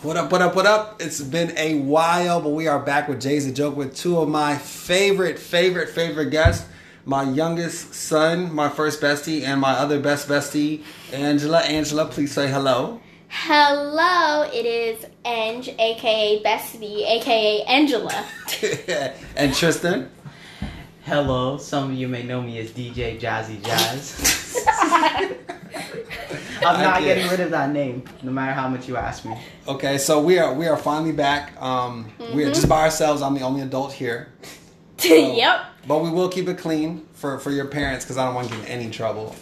What up, what up, what up? It's been a while, but we are back with Jay's a Joke with two of my favorite, favorite, favorite guests. My youngest son, my first bestie, and my other best bestie, Angela. Angela, please say hello. Hello, it is Ange, aka Bestie, aka Angela. and Tristan. Hello, some of you may know me as DJ Jazzy Jazz. I'm not getting rid of that name, no matter how much you ask me. Okay, so we are we are finally back. Um, We are just by ourselves. I'm the only adult here, yep. but we will keep it clean for for your parents because I don't want to get in any trouble.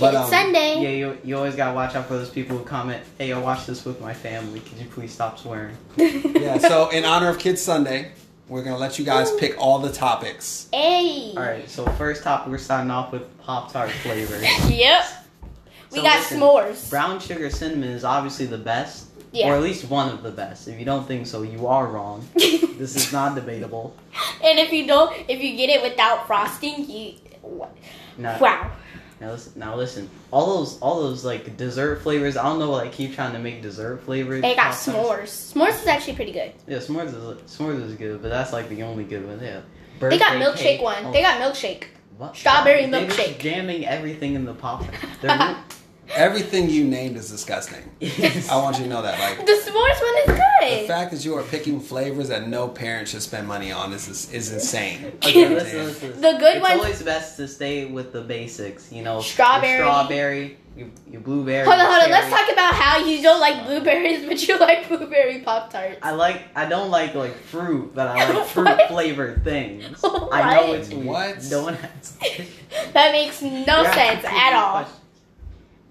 But it's um, Sunday. Yeah, you, you always gotta watch out for those people who comment, hey, I watch this with my family. Could you please stop swearing? yeah. So in honor of Kids Sunday, we're gonna let you guys pick all the topics. Hey. Alright, so first topic, we're starting off with Pop Tart flavors. Yep. We So got listen, s'mores. Brown sugar cinnamon is obviously the best, Yeah. or at least one of the best. If you don't think so, you are wrong. this is not debatable. and if you don't, if you get it without frosting, you. No. Wow. Now listen, now listen. All those, all those like dessert flavors. I don't know. Like keep trying to make dessert flavors. They got s'mores. S'mores is actually pretty good. Yeah, s'mores is s'mores is good, but that's like the only good one. Yeah. They got milkshake cake- one. oh, They got milkshake. What? strawberry They're just milkshake. jamming everything in the pop. They're Everything you named is disgusting. I want you to know that. Like The s'mores one is good. the fact that you are picking flavors that no parent should spend money on is is, is insane. Okay, listen, listen. The good it's ones- always best to stay with the basics. You know, your Strawberry. strawberry, your, your blueberry. Hold on, hold on. Let's talk about how you don't like blueberries, but you like blueberry pop tarts. I like. I don't like like fruit, but I like fruit flavored things. I know it's weird. What? No one has. That makes no You're sense at all. questions.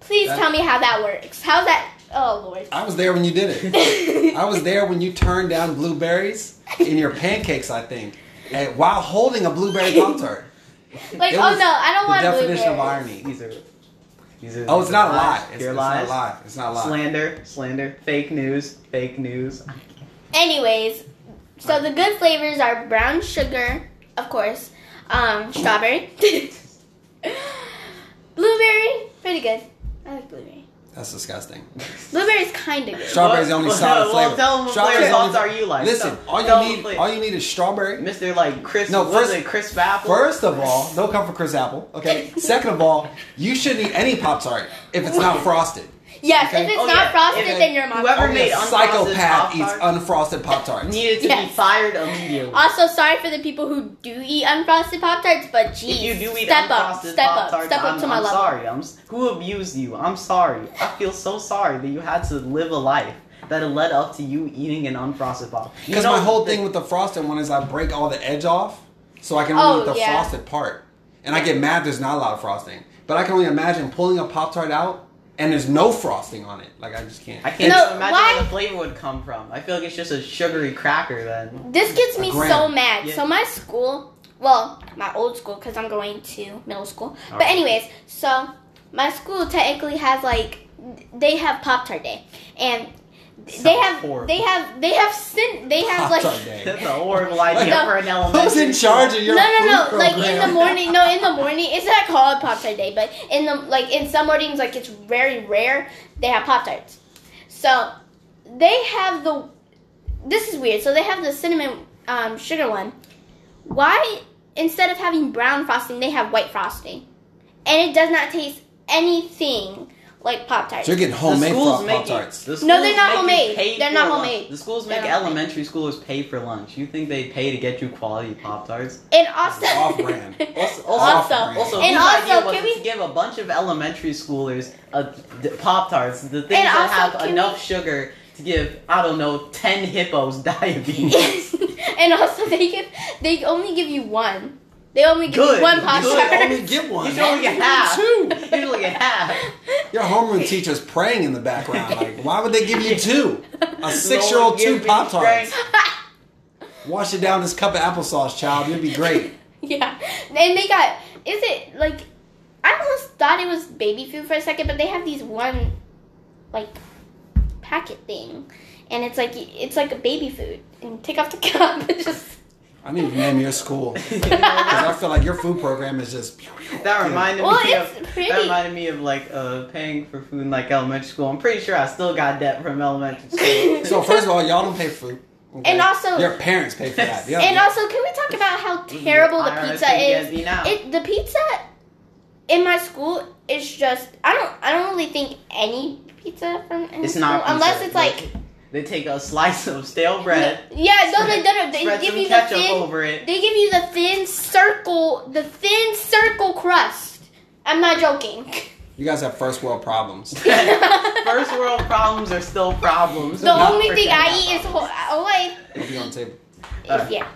Please That- tell me how that works. How's that? Oh lord. I was there when you did it. I was there when you turned down blueberries in your pancakes. I think, and while holding a blueberry pop tart. like, It oh no, I don't The want definition of irony. These are. These are. Oh, it's these not a lie. lies. It's, it's not a lies. lie. It's not a lie. Slander, slander, fake news, fake news. Anyways, so the good flavors are brown sugar, of course, um, strawberry, blueberry, pretty good. I like blueberry. That's disgusting. Blueberry's kind of good. Strawberry's the only Well, solid well, flavor. tell 'em what Strawberry's flavor the only- are you like? Listen, Tell- all tell you 'em need, flavor. all you need is strawberry. Mr. like Chris. No, No, first- first it crisp apple. First of all, don't come for Chris Apple. Okay. Second of all, you shouldn't eat any Pop Tart if it's not frosted. Yes, Okay. if it's Oh, not yeah. frosted, Okay. then you're my Whoever made unfrosted psychopath eats Pop-Tarts. unfrosted Pop Tarts. needed to Yes. be fired immediately. Also, sorry for the people who do eat unfrosted Pop Tarts, but geez, if you do eat step up, step up, Pop-Tarts, step up I'm, to my I'm level. sorry. I'm s- who abused you. I'm sorry. I feel so sorry that you had to live a life that it led up to you eating an unfrosted pop. You Because my whole that- thing with the frosted one is I break all the edge off, so I can only Oh, eat the yeah. frosted part. And I get mad there's not a lot of frosting. But I can only imagine pulling a Pop Tart out and there's no frosting on it. Like I just can't. I can't No, imagine why- where the flavor would come from. I feel like it's just a sugary cracker then. This gets me so mad. Yeah. So my school, well, my old school, because I'm going to middle school. But Alright. anyways, so my school technically has like they have Pop Tart Day, and they have horrible. they have they have sin they have like. Pop-Tart day. That's a horrible idea No. for an elementary. Who's in charge of No, your no, food no! Like in the morning, no, in the morning. It's not called Pop Tart Day, but in the like in some mornings, like it's very rare they have Pop Tarts. So they have the. This is weird. So they have the cinnamon um, sugar one. Why instead of having brown frosting, they have white frosting, and it does not taste anything like Pop Tarts. So you're getting homemade Pop Tarts. the No, they're not homemade. They're for not lunch. homemade. The schools They're make not elementary schoolers pay for lunch. You think they pay to get you quality Pop Tarts? And also, Off-brand. Also, Also- also, Off-brand. also, And also, idea was can we- to give a bunch of elementary schoolers a Pop Tarts, the things And that also, have enough we- sugar to give I don't know ten hippos diabetes? And also they give they only give you one. They only give Good, you one. Pop You Tart. should only get one. You should only get half. Two. You should only get half. Your homeroom teacher's praying in the background. Like, why would they give you two? A six-year-old two Pop Tarts. Wash it down this cup of applesauce, child. You'll be great. yeah, and they got. Is it like? I almost thought it was baby food for a second, but they have these one, like, packet thing, and it's like it's like a baby food. And take off the cup and just. I need to name your school because I feel like your food program is just. That reminded Well, me of pretty- that reminded me of like uh paying for food in like elementary school. I'm pretty sure I still got debt from elementary school. So first of all, y'all don't pay for food. okay? And also- your parents pay for that. Yeah, And yeah. also, can we talk about how terrible the pizza is? get me now. It the pizza in my school is just I don't I don't really think any pizza from any It's school, not pizza. unless it's like They take a slice of stale bread, yeah no they don't they give some you the thin over it. they give you the thin circle the thin circle crust. I'm not joking. you guys have first world problems. First world problems are still problems. The Not only thing I that eat is problem. whole, all I Hope you on the table. Alright. yeah. Alright,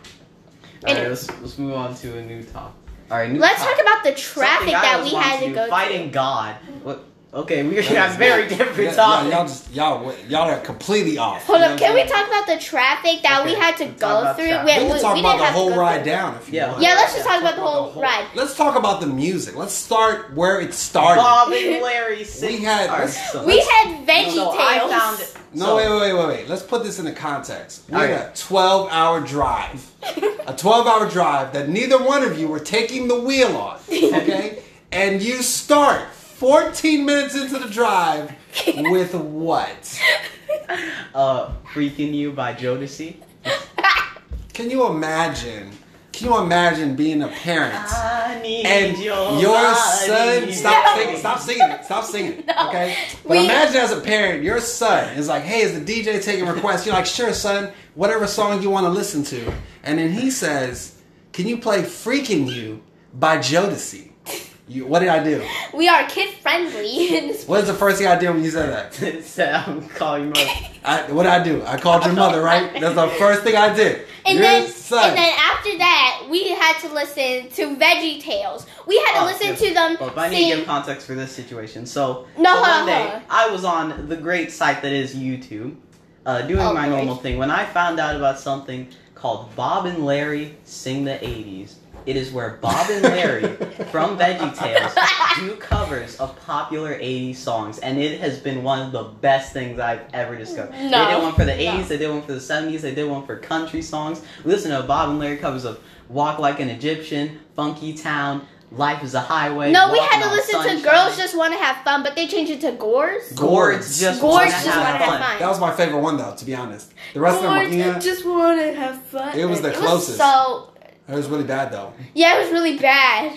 Anyway. let's, let's move on to a new topic. Alright, new Let's topic. talk about the traffic Something that we had wanted to do, go Fighting God. What? Okay, we That have very not- different Yeah, topics. Y'all just y'all y'all are completely off. Hold You up, can we talk about the traffic that we had to let's go through? traffic. We, saying? We we, can talk we about the whole ride through. down if you Yeah. want. Yeah, let's just talk about the Let's whole ride. Let's talk about the music. Let's start where it started. Bob and Larry. We had- Alright, so- We had veggie so tails. I found it. No, so- wait, wait, wait, wait, wait. Let's put this into context. We had Alright. a 12 hour drive. A 12 hour drive that neither one of you were taking the wheel on. Okay? and you start 14 minutes into the drive with what? Uh, Freaking You by Jodeci. Can you imagine? Can you imagine being a parent? And your, son stop singing stop singing it stop singing it No. okay but We- imagine as a parent your son is like hey is the dj taking requests you're like sure son whatever song you want to listen to and then he says can you play freaking you by jodeci you, what did i do we are kid friendly what is the first thing i did when you said that It said, I'm calling you mother. I, what did i do i called your mother right that's the first thing i did And your then, son and then after that, we had to listen to Veggie Tales. We had to Oh, listen yeah. to them Well, if I need to sing. give context for this situation, so, No, so one day on. I was on the great site that is YouTube, uh, doing Oh, my great. normal thing. When I found out about something called Bob and Larry Sing the 80s, it is where Bob and Larry from VeggieTales do covers of popular 80s songs, and it has been one of the best things I've ever discovered. No. They did one for the No. 80s, they did one for the 70s, they did one for country songs. We listened to Bob and Larry covers of Walk Like an Egyptian, Funky Town, Life is a Highway. no, we had to on listen to Girls Just Want to Have Fun, but they changed it to Gores. Gourds just Gourds wanna just have wanna have fun. fun. that was my favorite one though to be honest the rest of them were Gourds yeah, just want to have fun. It was the closest. so it was really bad though yeah, it was really bad.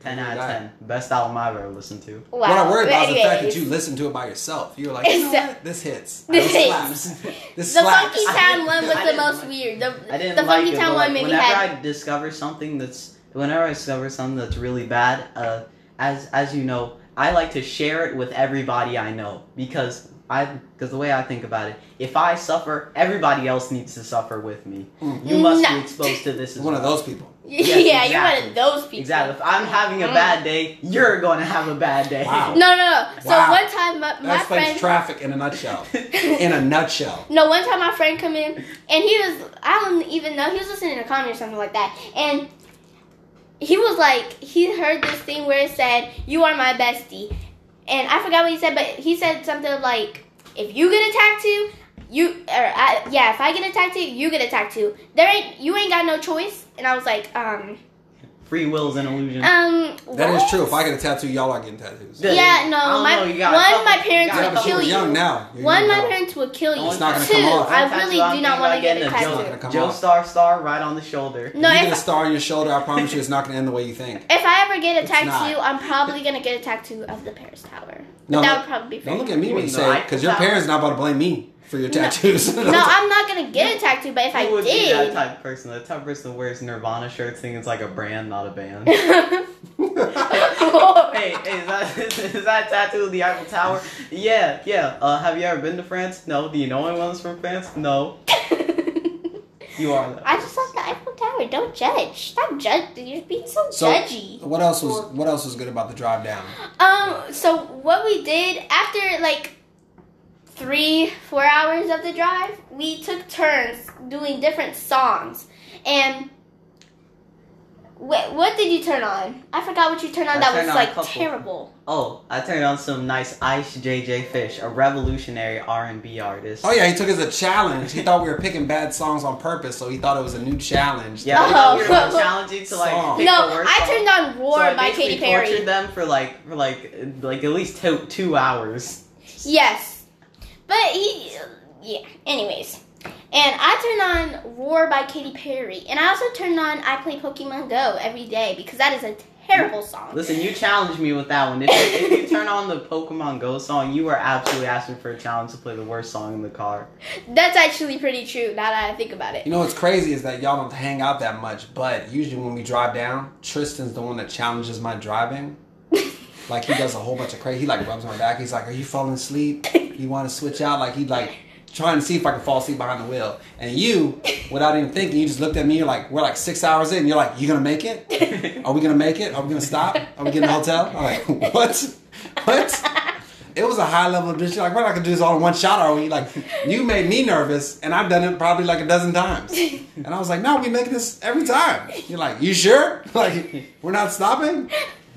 10 out of 10. Best album I've ever listened to. Wow. What I worry about is the fact that you listened to it by yourself. You were like, you know what? This hits. This This hits. slaps. This The slaps. Funky Town one was the most like- weird. The, I didn't the like Funky it, Town but, one like, maybe whenever had. I discover something that's whenever I discover something that's really bad, uh, as as you know, I like to share it with everybody I know because I because the way I think about it, if I suffer, everybody else needs to suffer with me. Mm. You must No. be exposed to this as One of those people. yeah, Yes, you're one exactly. of those people. Exactly. If I'm having a Mm. bad day, you're going to have a bad day. Wow. No, no, no. So Wow. one time, my, That my explains friend. traffic in a nutshell. In a nutshell. No, one time my friend come in and he was I don't even know he was listening to a comedy or something like that, and he was like he heard this thing where it said "You are my bestie," and I forgot what he said, but he said something like, "If you get a tattoo, you or I, yeah, if I get a tattoo, you get a tattoo. There ain't you ain't got no choice." And I was like, um, Free will is an illusion. um, That is what? true. If I get a tattoo, y'all are getting tattoos. Yeah. Yeah, no, my know, you got a one, couple- my parents would kill you. young now. You're One, young my now. parents would kill you. It's not gonna Two, come off. I really tattoo I'm do not want to get a getting a It's tattoo. gonna come Joe. Star Star right on the shoulder. No, you if, get a star on your shoulder, I promise you it's not going to end the way you think. if I ever get a It's tattoo, not. I'm probably gonna get a tattoo of the Paris Tower. No, that would probably be Don't look at me when you say it, because your Tower. parents not about to blame me for your tattoos. No, I'm not gonna get a tattoo, but if I you would be that did, type of person. The type of person that wears Nirvana shirts thinking it's like a brand, not a band. hey, hey, is that, is that tattoo of the Eiffel Tower? Yeah, yeah. Uh, have you ever been to France? No. Do you know anyone from France? No. You are that. I just like the Eiffel Tower. Don't judge. Stop judging. You're being so, So, judgy. what else was what else was good about the drive down? Um. So what we did after like three, four hours of the drive, we took turns doing different songs, and Wait, what did you turn on? I forgot what you turned on. I that turned was on like terrible. Oh, I turned on some nice Ice JJ Fish, a revolutionary R&B artist. Oh yeah, he took it as a challenge. He thought we were picking bad songs on purpose, so he thought it was a new challenge. Yeah, we Oh. were gonna challenge you to like Song. pick no, the worst I song. turned on Roar so I by Katy Perry. tortured them for like for like like at least two two hours. Yes, but he, yeah. Anyways, and I turned on Roar by Katy Perry, and I also turned on I Play Pokemon Go every day because that is a terrible song. Listen, you challenged me with that one. If you, if you turn on the Pokemon Go song, you are absolutely asking for a challenge to play the worst song in the car. That's actually pretty true. Now that I think about it. You know what's crazy is that y'all don't hang out that much, but usually when we drive down, Tristan's the one that challenges my driving. Like he does a whole bunch of crazy. He like rubs my back. He's like, "Are you falling asleep? You want to switch out?" Like he like trying to see if I can fall asleep behind the wheel. And you, without even thinking, you just looked at me. You're like, "We're like six hours in." You're like, "You gonna make it? Are we gonna make it? Are we gonna stop? Are we getting a hotel?" I'm like, "What? What?" It was a high level of this. Like, we're not gonna do this all in one shot, are we? Like, you made me nervous, and I've done it probably like a dozen times. And I was like, no, we make this every time. You're like, you sure? Like, we're not stopping?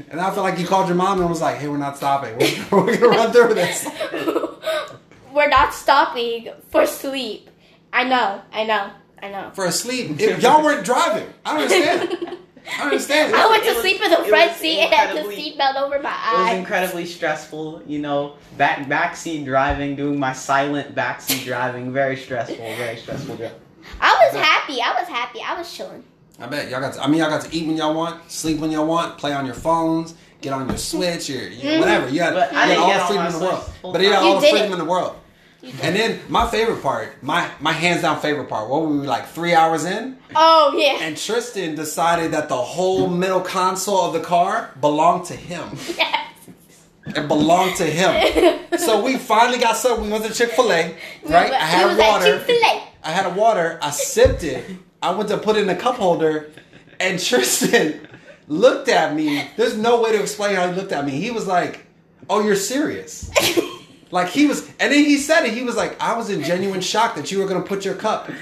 And I felt like you called your mom and was like, hey, we're not stopping. We're, we're gonna run through this. We're not stopping for sleep. I know. I know. I know. For a sleep. If y'all weren't driving, I don't understand. I understand. I went it to was- sleep in the front seat and had the incredibly- seatbelt over my eyes. It was incredibly stressful, you know. Back backseat driving, doing my silent backseat driving, very stressful, very stressful job. I was happy. I was happy. I was chilling. I bet y'all got. To, I mean, y'all got to eat when y'all want, sleep when y'all want, play on your phones, get on your Switch, your, your mm. whatever. You got, But you didn't got all the freedom my in the world. But you got all You the freedom it. in the world. And then my favorite part, my my hands down favorite part. What were we like three hours in? Oh yeah. And Tristan decided that the whole middle console of the car belonged to him. Yes. It belonged to him. So we finally got some. We went to Chick-fil-A, right? Remember, I he had was at water. Chick-fil-A. I had a water. I sipped it. I went to put it in a cup holder, and Tristan looked at me. There's no way to explain how he looked at me. He was like, "Oh, you're serious." Like he was, and then he said it. He was like, "I was in genuine shock that you were gonna put your cup in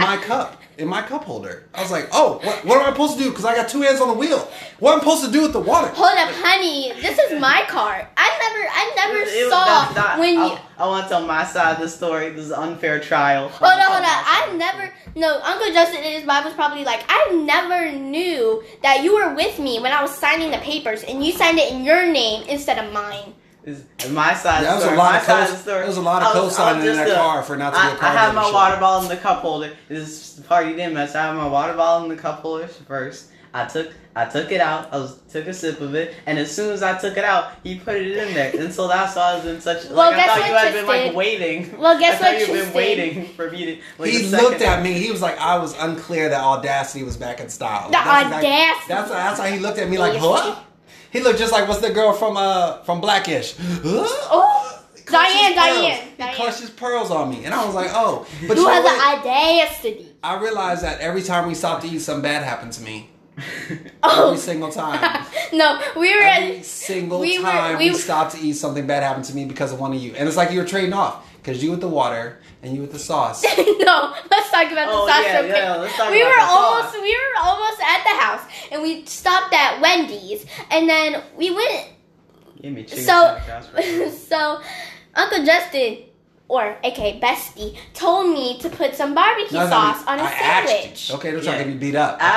my cup, in my cup holder." I was like, "Oh, what, what am I supposed to do? Because I got two hands on the wheel. What am I supposed to do with the water?" Hold up, honey. This is my car. I never, I never It was- saw that's not- when I, you. I want to tell my side of the story. This is an unfair trial. Hold on, hold on. I never. No, Uncle Justin in his Bible was probably like, I never knew that you were with me when I was signing the papers, and you signed it in your name instead of mine. Is my side Yeah, of was the a story. lot my of side co- of the story. there was a lot of I was- I was co-signing in that a- car for not to be a I, car I had my dealership. water bottle in the cup holder. This is the part you didn't mess. I had my water bottle in the cup holder first. I took I took it out. I was took a sip of it, and as soon as I took it out, he put it in there. And so that's why I was in such. Well, like, I guess thought what, you had been like waiting. Well, guess I thought what, you've been Tristan? waiting for me to. Like, he looked at me. He was like, I was unclear that audacity was back in style. The That's exactly- audacity. that's that's how he looked at me like, Yes. He looked just like what's the girl from uh from Blackish? Oh, He Diane. Diane, He Diane. clutched his pearls on me, and I was like, oh. But who you know has what? the audacity? I realized that every time we stopped to eat, something bad happened to me. Oh. Every single time. no, we were. Every At, single we were- time we we, stopped to eat, something bad happened to me because of one of you. And it's like you were trading off. Because you with the water and you with the sauce. no, let's talk about the Oh, sauce yeah, real quick. yeah, let's talk we about were the sauce. almost we were almost at the house and we stopped at Wendy's and then we went Give me chicken so sandwich. so Uncle Justin or aka Bestie told me to put some barbecue No, no, sauce on a I asked sandwich. you. Okay, don't try to get me beat up. Okay, I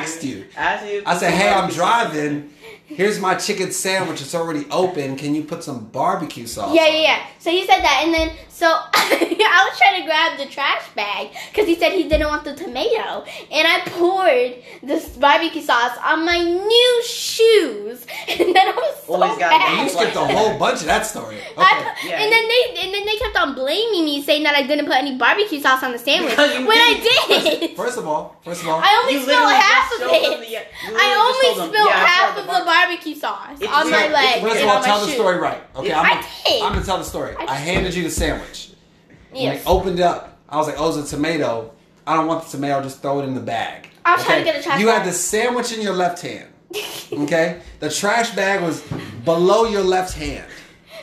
asked you. Asked you. I said, hey, I'm driving. Here's my chicken sandwich. It's already open. Can you put some barbecue sauce? Yeah, on yeah, it?" yeah. So he said that, and then so I was trying to grab the trash bag because he said he didn't want the tomato, and I poured this barbecue sauce on my new shoes, and then I was so Always got mad. You skipped a whole bunch of that story. Okay. I, Yeah. And then they and then they kept on blaming me, saying that I didn't put any barbecue sauce on the sandwich Because you when I didn't. First of all, first of all, I only spilled half of it. the- I only spilled yeah, half of the the barbecue sauce It's on my weird. leg It's first of all, on my tell the story right. Okay, I'm, I gonna, did. I'm gonna tell the story. I I handed you the sandwich. When Yes. I opened up, I was like, "Oh, it's a tomato. I don't want the tomato. Just throw it in the bag." I was trying to get a trash You bag. had the sandwich in your left hand. Okay, the trash bag was below your left hand.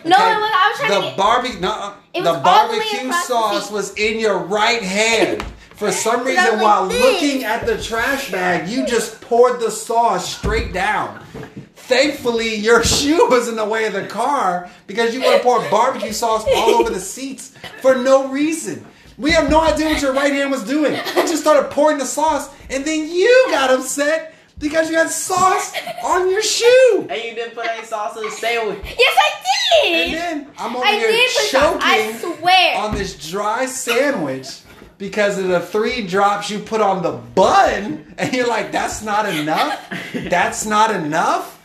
No, it was- I was trying the to get- barbecue. No, uh, It the was all the barbecue the sauce was in your right hand. For some reason, like, while "This." looking at the trash bag, you just poured the sauce straight down. Thankfully, your shoe was in the way of the car because you would have poured barbecue sauce all over the seats for no reason. We have no idea what your right hand was doing. You just started pouring the sauce, and then you got upset because you had sauce on your shoe. And you didn't put any sauce on the sandwich. Yes, I did. And did. then I'm over I here did put sauce. I choking swear. on this dry sandwich because of the three drops you put on the bun, and you're like, "That's not enough. That's not enough."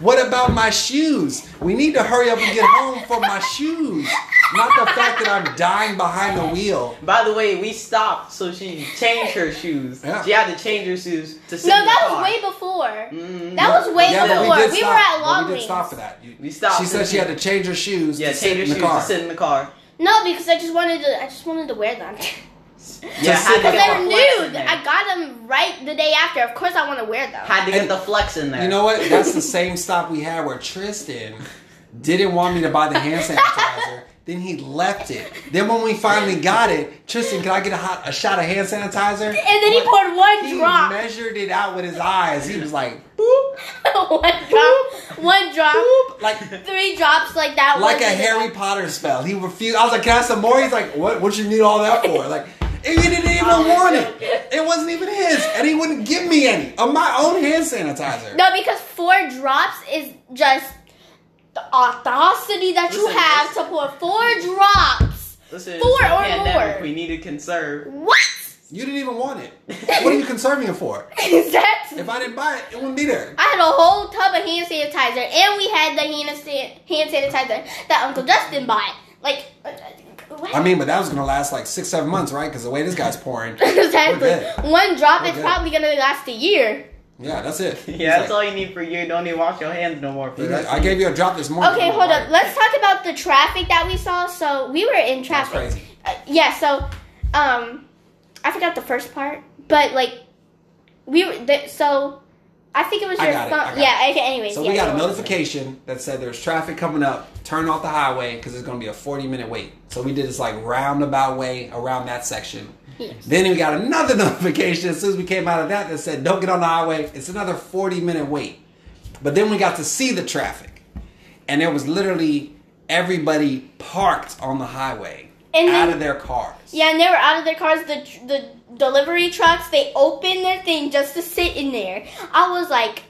What about my shoes? We need to hurry up and get home for my shoes, not the fact that I'm dying behind the wheel. By the way, we stopped so she changed her shoes. Yeah. She had to change her shoes to sit no, in the that car. was way before. Mm, That was way Yeah, but before. we did We stop. were at but Long we did stop for that. You- We stopped. She said she had to change her shoes Yeah, to sit her in the shoes car. to sit in the car. No, because I just wanted to. I just wanted to wear them. Yeah, had Because they're new. I got them right the day after. Of course, I want to wear them. Had to get And- the flex in there. You know what? That's the same stop we had where Tristan didn't want me to buy the hand sanitizer. Then he left it. Then when we finally got it, Tristan, can I get a, hot, a shot of hand sanitizer? And then he poured one He drop. measured it out with his eyes. He was like, boop, one drop. One drop. boop, like Three drops like that. like a Harry. Potter spell. He refused. I was like, can I have some more? He's like, what? What you need all that for? Like, he didn't even want it. It wasn't even his, and he wouldn't give me any of my own hand sanitizer. No, because four drops is just the audacity that you have listen. to pour four drops. Listen, Four it's a or pandemic. more. We need to conserve. What? You didn't even want it. What are you conserving it for? Exactly. If I didn't buy it, it wouldn't be there. I had a whole tub of hand sanitizer, and we had the hand, san- hand sanitizer that Uncle Justin bought. Like, I mean, but that was gonna last like six, seven months, right? Because the way this guy's pouring. exactly. One drop We're is probably gonna last a year. Yeah, that's it. He's Yeah, that's like, all you need for you. Don't even wash your hands no more. For that. I gave you a drop this morning. Okay, hold like, up. Let's talk about the traffic that we saw. So we were in That's traffic. crazy. Uh, yeah. So, um, I forgot the first part, but like, we were th- so. I think it was your it, phone. Yeah. Okay. Anyways. So yeah, we got a it notification that said there's traffic coming up. Turn off the highway because it's gonna be a 40 minute wait. So we did this like roundabout way around that section. Yes. Then we got another notification as soon as we came out of that that said don't get on the highway. It's another 40 minute wait. But then we got to see the traffic, and there was literally everybody parked on the highway And out then- of their cars. Yeah, and they were out of their cars. The the delivery trucks they opened their thing just to sit in there. I was like,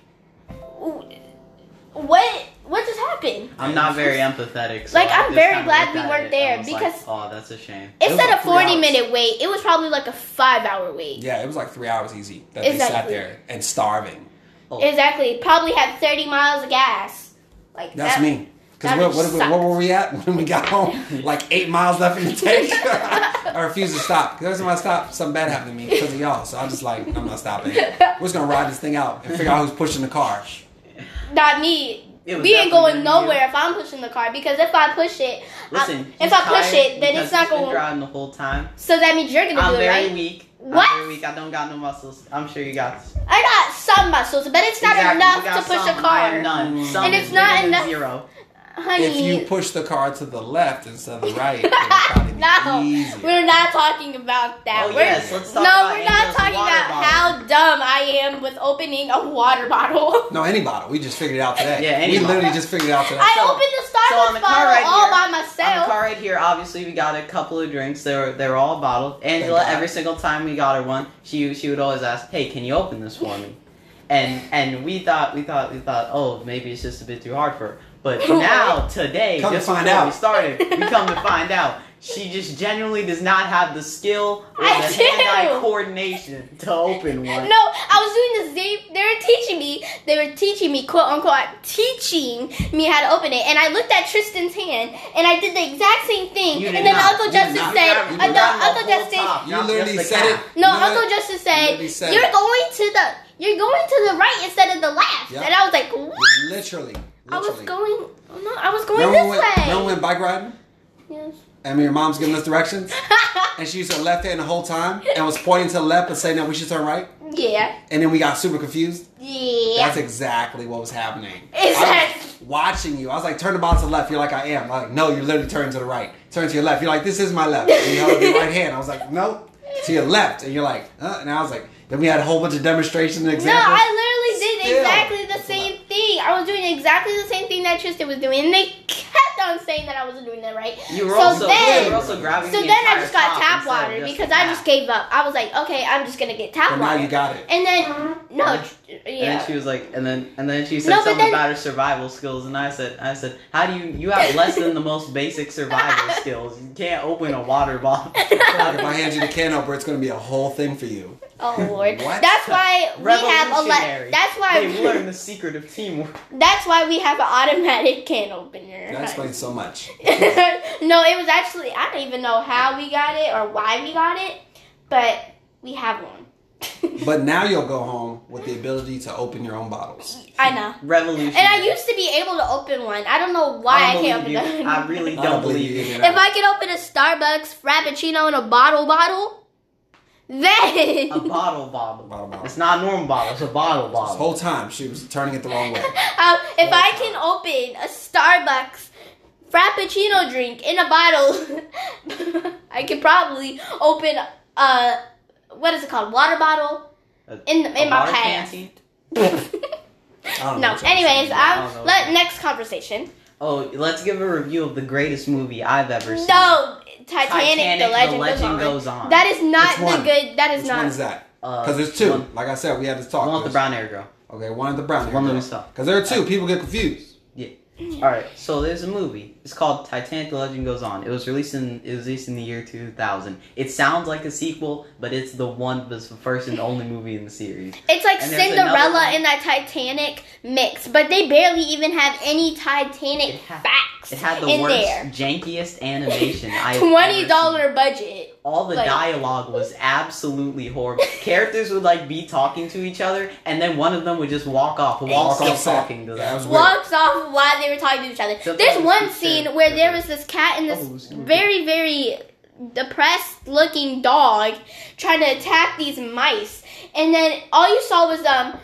what? What just happened? I'm not very empathetic. So Like, I I'm very glad we weren't it there and was like, because- oh, that's a shame. It It said like a 40 hours. minute wait. It was probably like a five hour wait. Yeah, it was like three hours easy that they sat there and starving. Oh. Exactly. Probably had 30 miles of gas. Like That's that, me. Because that what, what, what were we at when we got home? Like eight miles left in the tank. I refuse to stop. Because every time I stop, something bad happened to me because of y'all. So I'm just like, I'm not stopping. We're just going to ride this thing out and figure out who's pushing the car. Not me. We ain't going nowhere you. if I'm pushing the car because if I push it, I- Listen, if I push it, then it's not he's been going. driving the whole time. So that means you're gonna I'm do it, very right? weak. What? I'm very weak. I don't got no muscles. I'm sure you got. I got some muscles, but it's not Exactly, enough to push some, a I have car, none. Some And is it's not enough- Zero. Honey. If you push the car to the left instead of the right, it'll probably be no, easier. we're not talking about that. Oh, we're, yes, let's talk no, about we're not talking about bottle. how dumb I am with opening a water bottle. No, any bottle. We just figured it out today. Yeah, any we literally just figured it out today. I So- opened the Starbucks on the car bottle right all here- by On the car right here, obviously we got a couple of drinks. They were they were all bottled. Angela, every single time we got her one, she she would always ask, "Hey, can you open this for me?" And and we thought we thought we thought, oh, maybe it's just a bit too hard for her. But now today, Come to just find before out. we started, we come to find out she just genuinely does not have the skill or I the do. hand-eye coordination to open one. No, I was doing the same. They were teaching me. They were teaching me, quote unquote, teaching me how to open it. And I looked at Tristan's hand, and I did the exact same thing. You and then not. Uncle You Justin not. said, You You uh, did no, not. Uncle Justin. You literally just said it. No, you Uncle Justin said, said you're it. going to the, you're going to the right instead of the left." Yep. And I was like, "What?" Literally. I was going. No, I was going Remember this went, way. remember when bike riding? Yes. And your mom's giving us directions? And she used her left hand the whole time and was pointing to the left and saying that we should turn right? yeah. And then we got super confused? Yeah. That's exactly what was happening. Exactly. Was watching you. I was like, turn the bottle to the left. You're like, I am. I'm like, no, you're literally turn to the right. Turn to your left. You're like, this is my left. And you held your right hand. I was like, nope. To to your left, and you're like, uh, and I was like, then we had a whole bunch of demonstrations and examples. No. I literally did Still. exactly the same thing. I was doing exactly the same thing that Tristan was doing, and they kept on saying that I wasn't doing that right. You were So also then- you were also grabbing. So the then I just got tap water because I just gave up. I was like, okay, I'm just gonna get tap but now water. you got it. and then uh-huh. no, And And then she was like, and then and then she said No, something then- about her survival skills, and I said, I said, how do you you have less than the most basic survival skills? You can't open a water bottle. Like, if I hand you the can opener, it's gonna be a whole thing for you. Oh lord, that's why we have a Revolutionary. le- That's They why learned the secret of teamwork. that's why we have an automatic can opener. That explains so much. no, it was actually I don't even know how we got it or why we got it, but we have one. But now you'll go home with the ability to open your own bottles. I know. Revolutionary. And I used to be able to open one. I don't know why I, don't can't open believe you. them. I really I don't believe you. if. I could open a Starbucks Frappuccino in a bottle bottle, then A bottle bottle. Bottle bottle. It's not a normal bottle. It's a bottle This bottle. whole time she was turning it the wrong way. um, if I can open a Starbucks Frappuccino drink in a bottle, I could probably open a what is it called water bottle A- in the, a in my water past. I don't know no. Anyways, saying. I don't know I'm let next conversation. Oh, let's give a review of the greatest movie I've ever seen. No, Titanic, Titanic, the legend, the legend goes, goes on. on. That is not Which the one? good. That is Which not. one is that? Uh, Because there's two. One, Like I said, we had to talk. one with the brown hair girl. Okay, one at the brown. One that we saw. Because there are two. People get confused. Yeah. All right, so there's a movie. It's called Titanic: The Legend Goes On. It was released in it was released in the year 2000. It sounds like a sequel, but it's the one that's the first and only movie in the series. It's like And Cinderella and that Titanic mix, but they barely even have any Titanic It ha- facts It had the in worst, there. jankiest animation Twenty dollar budget. All the like- dialogue was absolutely horrible. Characters would like be talking to each other, and then one of them would just walk off Walk off talking to them. it was weird. Walks off while they were talking to each other. So There's one scene shit. where there was this cat and this Oh, it was stupid. very, very depressed looking dog trying to attack these mice. And then all you saw was them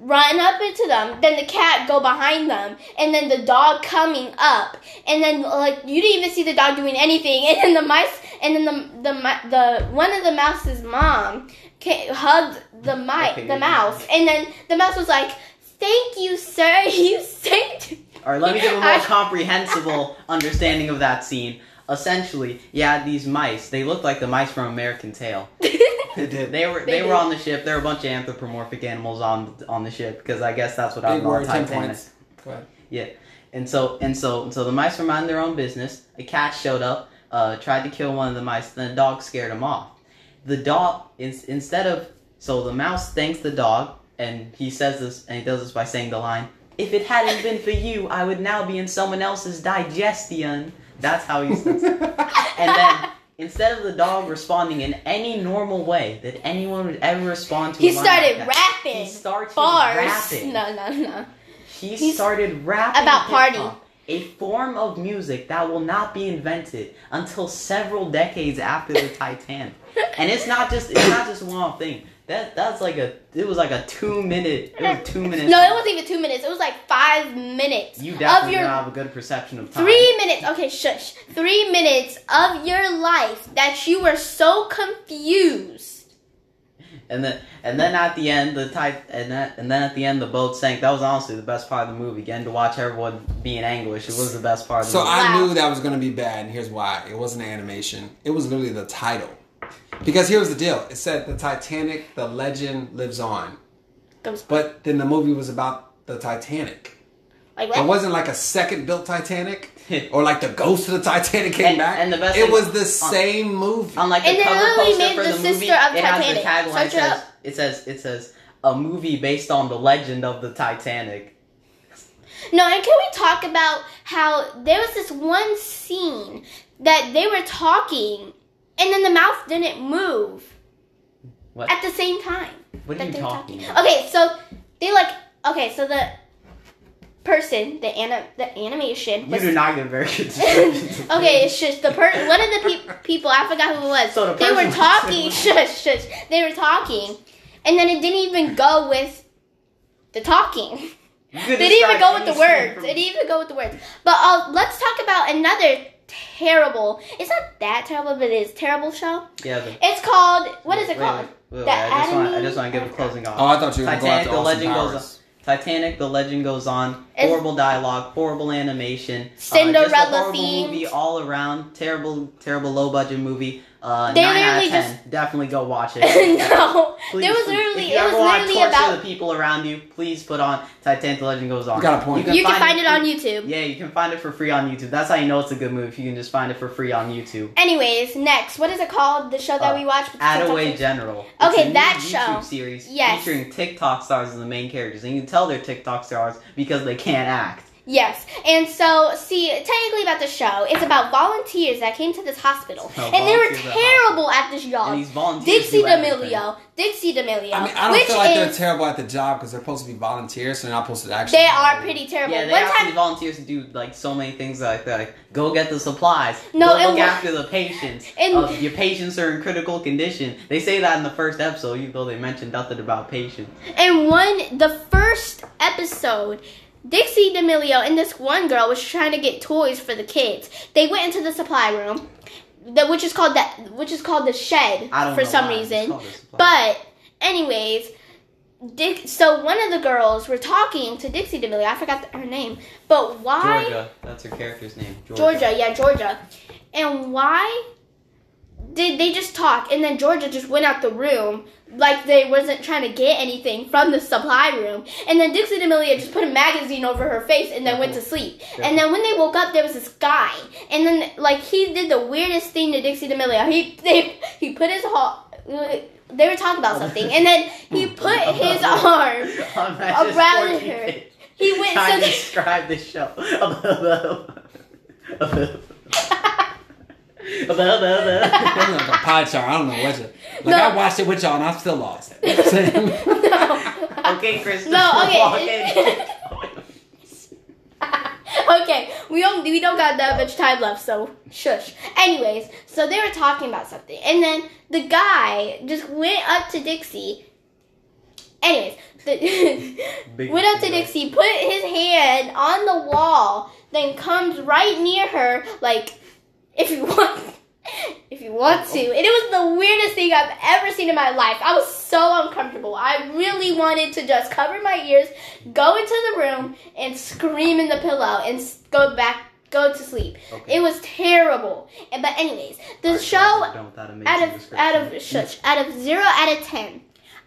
run up into them, then the cat go behind them, and then the dog coming up. And then like you didn't even see the dog doing anything. And then the mice and then the the the one of the mouse's mom hugged the mice, Okay. the mouse. And then the mouse was like, "Thank you, sir. You saved All right, let me give a more comprehensible understanding of that scene. Essentially, yeah, these mice. They look like the mice from American Tail. It did. They were They they, were on the ship. There were a bunch of anthropomorphic animals on on the ship because I guess that's what I Big was on word, ten Titanic. points. Go ahead. And so and so and so the mice were minding their own business. A cat showed up, uh, tried to kill one of the mice. Then the dog scared him off. The dog in, instead of so the mouse thanks the dog, and he says this and he does this by saying the line, "If it hadn't been for you, I would now be in someone else's digestion." That's how he says. it. And then instead of the dog responding in any normal way that anyone would ever respond to, He a started like rapping. He started Bars. rapping. No, no, no. He He's- started rapping About party. a form of music that will not be invented until several decades after the Titanic. And it's not just it's not just one off thing. That that's like a it was like a two minute it was two minutes. No, it wasn't even two minutes. It was like five minutes You of your don't have a good perception of time. three minutes. Okay, shush. Three minutes of your life that you were so confused. And then and then at the end the type and then and then at the end the boat sank. That was honestly the best part of the movie. Getting to watch everyone be in anguish. It was the best part of the So movie. I Wow. knew that was going to be bad, and here's why. It wasn't animation. It was literally the title. Because here's the deal. It said the Titanic, the legend lives on. Goes But then the movie was about the Titanic. Like It wasn't like a second built Titanic or like the ghost of the Titanic came And- back. and the best it thing- was the uh, same movie. On like the And they cover literally poster made for the the, movie, sister of it has the Titanic. tagline Search it says up. it says it says a movie based on the legend of the Titanic. No, and can we talk about how there was this one scene that they were talking and then the mouth didn't move What? at the same time. What are you they were talking about? Okay, so they like okay, so the person, the ana- the animation You was do not get very good okay, it's just the per one of the pe- people I forgot who it was. So the they were person- talking, shush, shush. They were talking, and then it didn't even go with the talking. They didn't even go with the words. from- It didn't even go with the words. But uh, let's talk about another terrible. It's not that terrible, but it is terrible show. Yeah. The, It's called what is it wait, called? wait, wait, The wait, I just want I just want to give a closing off. Oh, I thought you were going to go out Titanic, to the Austin legend goes Powers. Titanic, the legend goes on. It's- horrible dialogue, horrible animation, uh, Cinderella a horrible movie all around. Terrible, terrible low budget movie. Uh, They nine out of literally ten. Definitely go watch it. no, Please, there was please. literally if you it was ever want to literally torture about. the people around you, please put on Titanic: The Legend Goes On. You got a point. You can find it on YouTube. Yeah, you can find it for free on YouTube. That's how you know it's a good movie. If you can just find it for free on YouTube. Anyways, next, what is it called? The show that Uh, we watched. with Attaway TikTok- General. Okay, it's a new that YouTube show. series Yes. featuring TikTok stars as the main characters, and you can tell they're TikTok stars because they can't act. Yes, and so see, technically about the show, it's about volunteers that came to this hospital, Oh, and they were volunteers at terrible at this And job. these volunteers Don't do everything. D'Amelio, Dixie D'Amelio, I mean, I don't feel like they're terrible at the job because they're supposed to be volunteers, so they're not supposed to actually. they are it. pretty terrible. Yeah, they One ask time, volunteers to do like so many things like that. Like, go get the supplies. No, go look wha- after the patients. and- Uh, your patients are in critical condition. They say that in the first episode, even though they mentioned nothing about patients. and one the first episode. Dixie D'Amelio and this one girl was trying to get toys for the kids. They went into the supply room, the, which is called that, which is called the shed for some reason. But anyways, Dick. So one of the girls were talking to Dixie D'Amelio. I forgot her name, but why Georgia, that's her character's name. Georgia. Georgia? Yeah, Georgia. And why did they just talk? And then Georgia just went out the room like they wasn't trying to get anything from the supply room. And then Dixie D'Amelio just put a magazine over her face and then went to sleep. And then when they woke up, there was this guy. And then like he did the weirdest thing to Dixie D'Amelio. He they, he put his ho- they were talking about something, and then he put his arm. around around her. He went Trying so to describe the show. It's like a pie chart. I don't know what you. Like No. I watched it with y'all and I'm still lost. no. okay, Chris. No, okay. okay, we don't we don't got that much time left, so shush. Anyways, so they were talking about something, and then the guy just went up to Dixie. Anyways, the went up to. Dixie, put his hand on the wall, then comes right near her, like if you want. If you want to. And it was the weirdest thing I've ever seen in my life. I was so uncomfortable. I really wanted to just cover my ears, go into the room, and scream in the pillow and go back, go to sleep. Okay. It was terrible. And- But anyways, the Alright, show we're done with that amazing out of out of shush out of zero out of ten,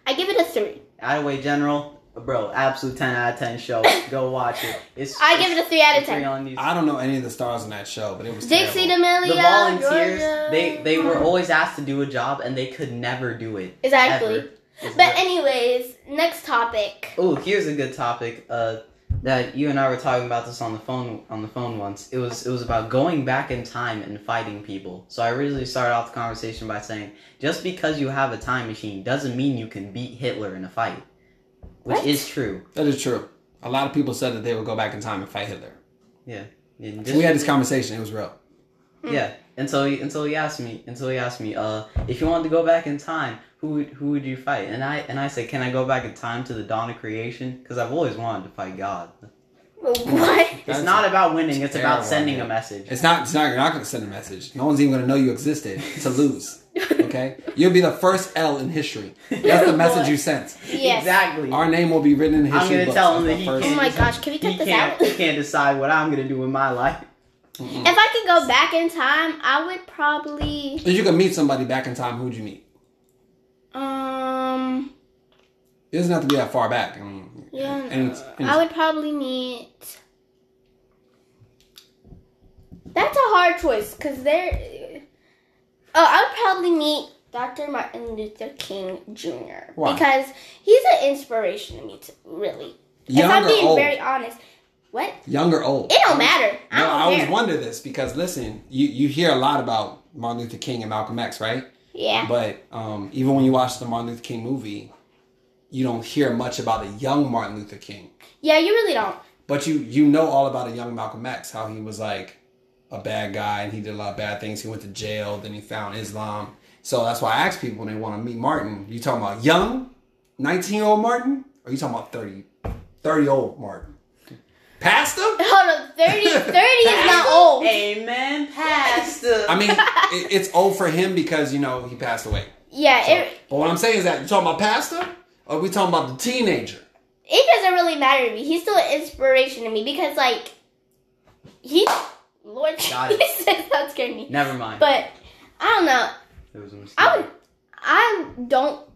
I give it a three. Attaway General, bro, absolute ten out of ten show. Go watch it. It's I give it a three out of ten. on YouTube. I don't know any of the stars in that show, but it was Dixie terrible. D'Amelio, the volunteers, Georgia. they they were always asked to do a job and they could never do it. exactly. Ever. But re- anyways, next topic. Oh, here's a good topic. Uh, that you and I were talking about this on the phone on the phone once. It was it was about going back in time and fighting people. So I originally started off the conversation by saying, just because you have a time machine doesn't mean you can beat Hitler in a fight, which What? is true. That is true. A lot of people said that they would go back in time and fight Hitler. And we had this conversation. It was real. Yeah. Until he, until he asked me until he asked me, uh, if you wanted to go back in time, who would who would you fight? And I and I said, can I go back in time to the dawn of creation? Because I've always wanted to fight God. What? It's That's not a about winning. It's about sending idea. a message. It's not. It's not. You're not going to send a message. No one's even going to know you existed to lose. Okay. You'll be the first L in history. That's the message you sent. Yes. Exactly. Our name will be written in history. I'm gonna tell him that the he first- Oh my gosh, can we cut this out? He can't decide what I'm gonna do with my life. Mm-mm. If I could go back in time, I would probably If you could meet somebody back in time, who'd you meet? um It doesn't have to be that far back. I mean, yeah any- any- I would probably meet That's a hard choice cuz they're Oh, I would probably meet Dr. Martin Luther King Jr. Why? because he's an inspiration to me to, really. young if I'm or being old? very honest. What? young or old? It don't matter. I No, don't I always wonder this because listen, you you hear a lot about Martin Luther King and Malcolm X, right? yeah. But um, even when you watch the Martin Luther King movie, you don't hear much about a young Martin Luther King. Yeah, you really don't. But you you know all about a young Malcolm X, how he was like a bad guy and he did a lot of bad things. He went to jail, then he found Islam. So that's why I ask people when they want to meet Martin, you talking about young, 19 year old Martin, or you talking about 30, 30 old Martin? Pasta? Hold on, 30, 30 is not old. Amen, Pastor. I mean, it, it's old for him because you know he passed away. Yeah, So- it, but what I'm saying is that you talking about pastor, or we talking about the teenager? it doesn't really matter to me. He's still an inspiration to me because, like, he, Lord Got. Jesus, that scared me. Never mind. But I don't know. it was a mistake. I would, I don't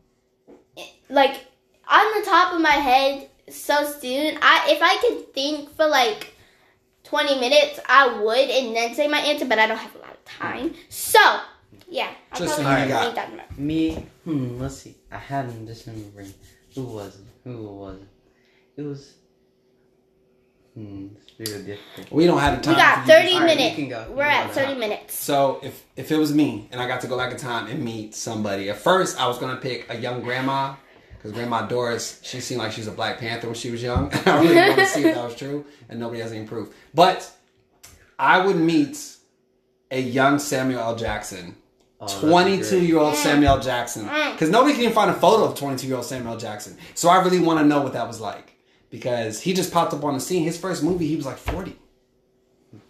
like on the top of my head so soon. I if I could think for like twenty minutes, I would and then say my answer, but I don't have a lot of time. So yeah, I Just probably would got? need that number. Me, hmm, let's see. I had in this memory. Who was it? Who was it? It was. Hmm, it's really difficult. We don't have the time. We got for you to- thirty you minutes. can go. We're can at go. thirty minutes. So if if it was me and I got to go back in time and meet somebody, at first I was gonna pick a young grandma because Grandma Doris she seemed like she was a Black Panther when she was young. I really want to see if that was true, and nobody has any proof. But I would meet a young Samuel L. Jackson. Oh, 22 great. year old Samuel L. Jackson. Because nobody can even find a photo of 22 year old Samuel L. Jackson. So I really want to know what that was like. Because he just popped up on the scene. His first movie, he was like 40.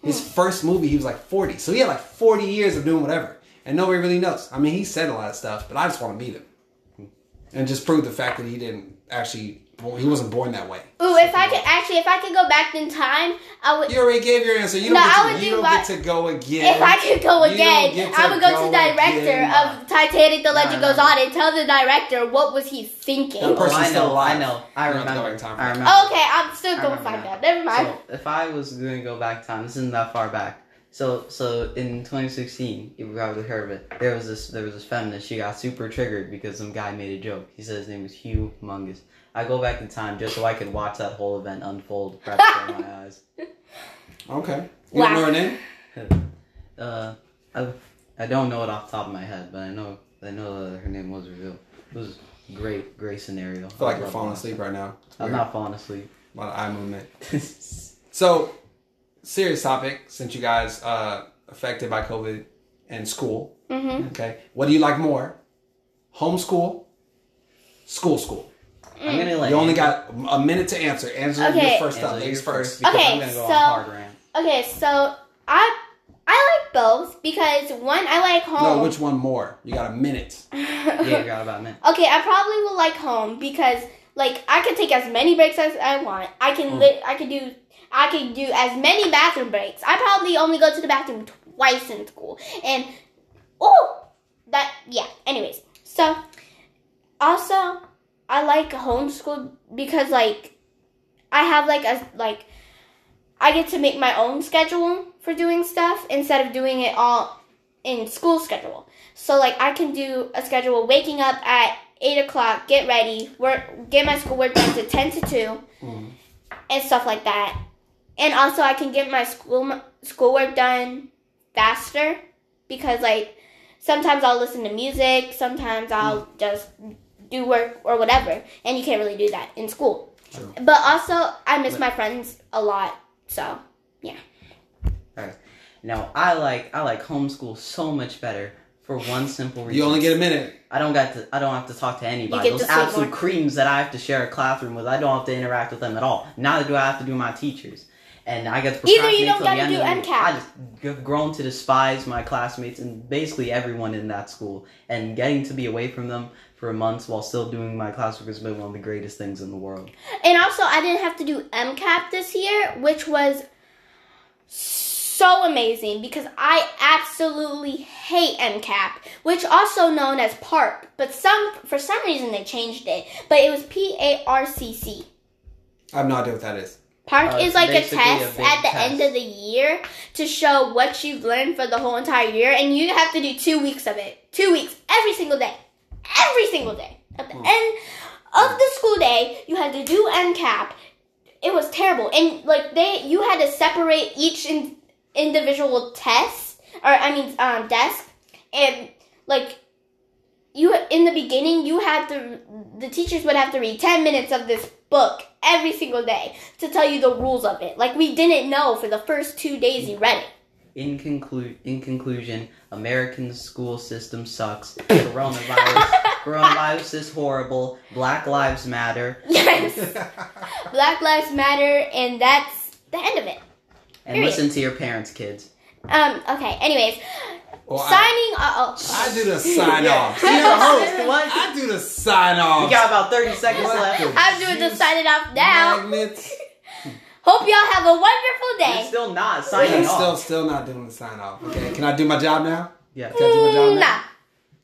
His hmm. first movie, he was like 40. So he had like 40 years of doing whatever. And nobody really knows. I mean, he said a lot of stuff, but I just want to meet him. And just prove the fact that he didn't actually, well, he wasn't born that way. Ooh, if I could actually, if I could go back in time, I would. You already gave your answer. You don't, No, get, I to, would you do don't get to go again. If I could go again, I would go, go to the director again. of Titanic: The Legend No, no, Goes. On and tell the director what was he thinking. That Oh, I still know, alive. I know. I You don't have to go remember. back time I remember. Oh, okay, I'm still gonna find now. out. Never mind. So if I was going to go back in time, this isn't that far back. So so in 2016, you probably heard of it. There was this there was this feminist. She got super triggered because some guy made a joke. He said his name was Hugh Mungus. I go back in time just so I can watch that whole event unfold right before my eyes. Okay. You don't Wow. know her name? Uh, I, I don't know it off the top of my head, but I know I know that her name was revealed. It was a great great scenario. I feel like you're falling asleep right now. It's I'm weird. not falling asleep. A lot of eye movement. So, serious topic since you guys uh affected by COVID and school. Mm-hmm. Okay. What do you like more? Homeschool, school, school. I'm gonna let You only got a minute to answer. Answer Okay. you're first Angela, up. Ladies first. because Okay, I'm gonna go so- a hard rant. Okay, so I I like both because one I like home. No, which one more? You got a minute. Yeah, you got about a minute. Okay, I probably will like home because like I can take as many breaks as I want. I can Mm. li- I can do I can do as many bathroom breaks. I probably only go to the bathroom twice in school. And oh, that yeah. Anyways, so also I like homeschool because like I have like a like I get to make my own schedule for doing stuff instead of doing it all in school schedule. So like I can do a schedule waking up at eight o'clock, get ready, work, get my schoolwork done to ten to two, Mhm. and stuff like that. And also I can get my school schoolwork done faster because like sometimes I'll listen to music, sometimes I'll just do work or whatever, and you can't really do that in school. True. But also I miss my friends a lot, so yeah. Right. Now I like I like homeschool so much better for one simple reason. You only get a minute. I don't got to I don't have to talk to anybody. get Those to absolute more. creams that I have to share a classroom with, I don't have to interact with them at all. Neither do I have to do my teachers. And I get to Either you don't gotta do of the. MCAP. I just have grown to despise my classmates and basically everyone in that school. And getting to be away from them for months while still doing my classwork has been one of the greatest things in the world. And also, I didn't have to do MCAP this year, which was so amazing because I absolutely hate MCAP, which also known as PARCC, but some for some reason they changed it. But it was P A R C C. I have no idea what that is. PARCC Uh, is like a basically a test at the test. end of the year to show what you've learned for the whole entire year, and you have to do two weeks of it. Two weeks every single day, every single day. At the Hmm. end of the school day, you had to do MCAP. It was terrible, and like they, you had to separate each in, individual test, or I mean, um, desk, and like you in the beginning, you had to. The teachers would have to read ten minutes of this book every single day to tell you the rules of it. Like we didn't know for the first two days you read it. In conclu- in conclusion, American school system sucks. Coronavirus coronavirus is horrible. Black lives matter. Yes, Black Lives Matter, and that's the end of it. And Period. listen to your parents, kids. Um. Okay. Anyways, Well, signing. off. oh. I do the sign off. You're the host. What? I do the sign off. We got about 30 seconds What left. I'm doing the signing off now. Magnets. Hope y'all have a wonderful You're day. still not I'm signing still off. still still not doing the sign off. Okay, can I do my job now? Yeah. Can I do my job now? nah.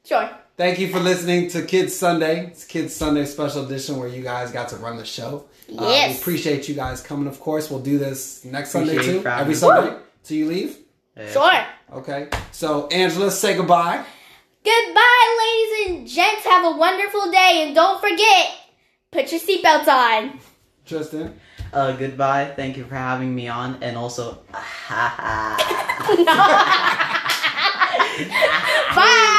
Sure. Thank you for listening to Kids Sunday. It's Kids Sunday special edition where you guys got to run the show. Uh, we appreciate you guys coming. Of course, we'll do this next Sunday Appreciate you too. Every. Sunday till you leave. Yeah. Sure. Okay. So Angela, say goodbye. Goodbye, ladies and gents. Have a wonderful day, and don't forget, put your seatbelts on. Tristan. Uh, goodbye. Thank you for having me on. And also, Bye.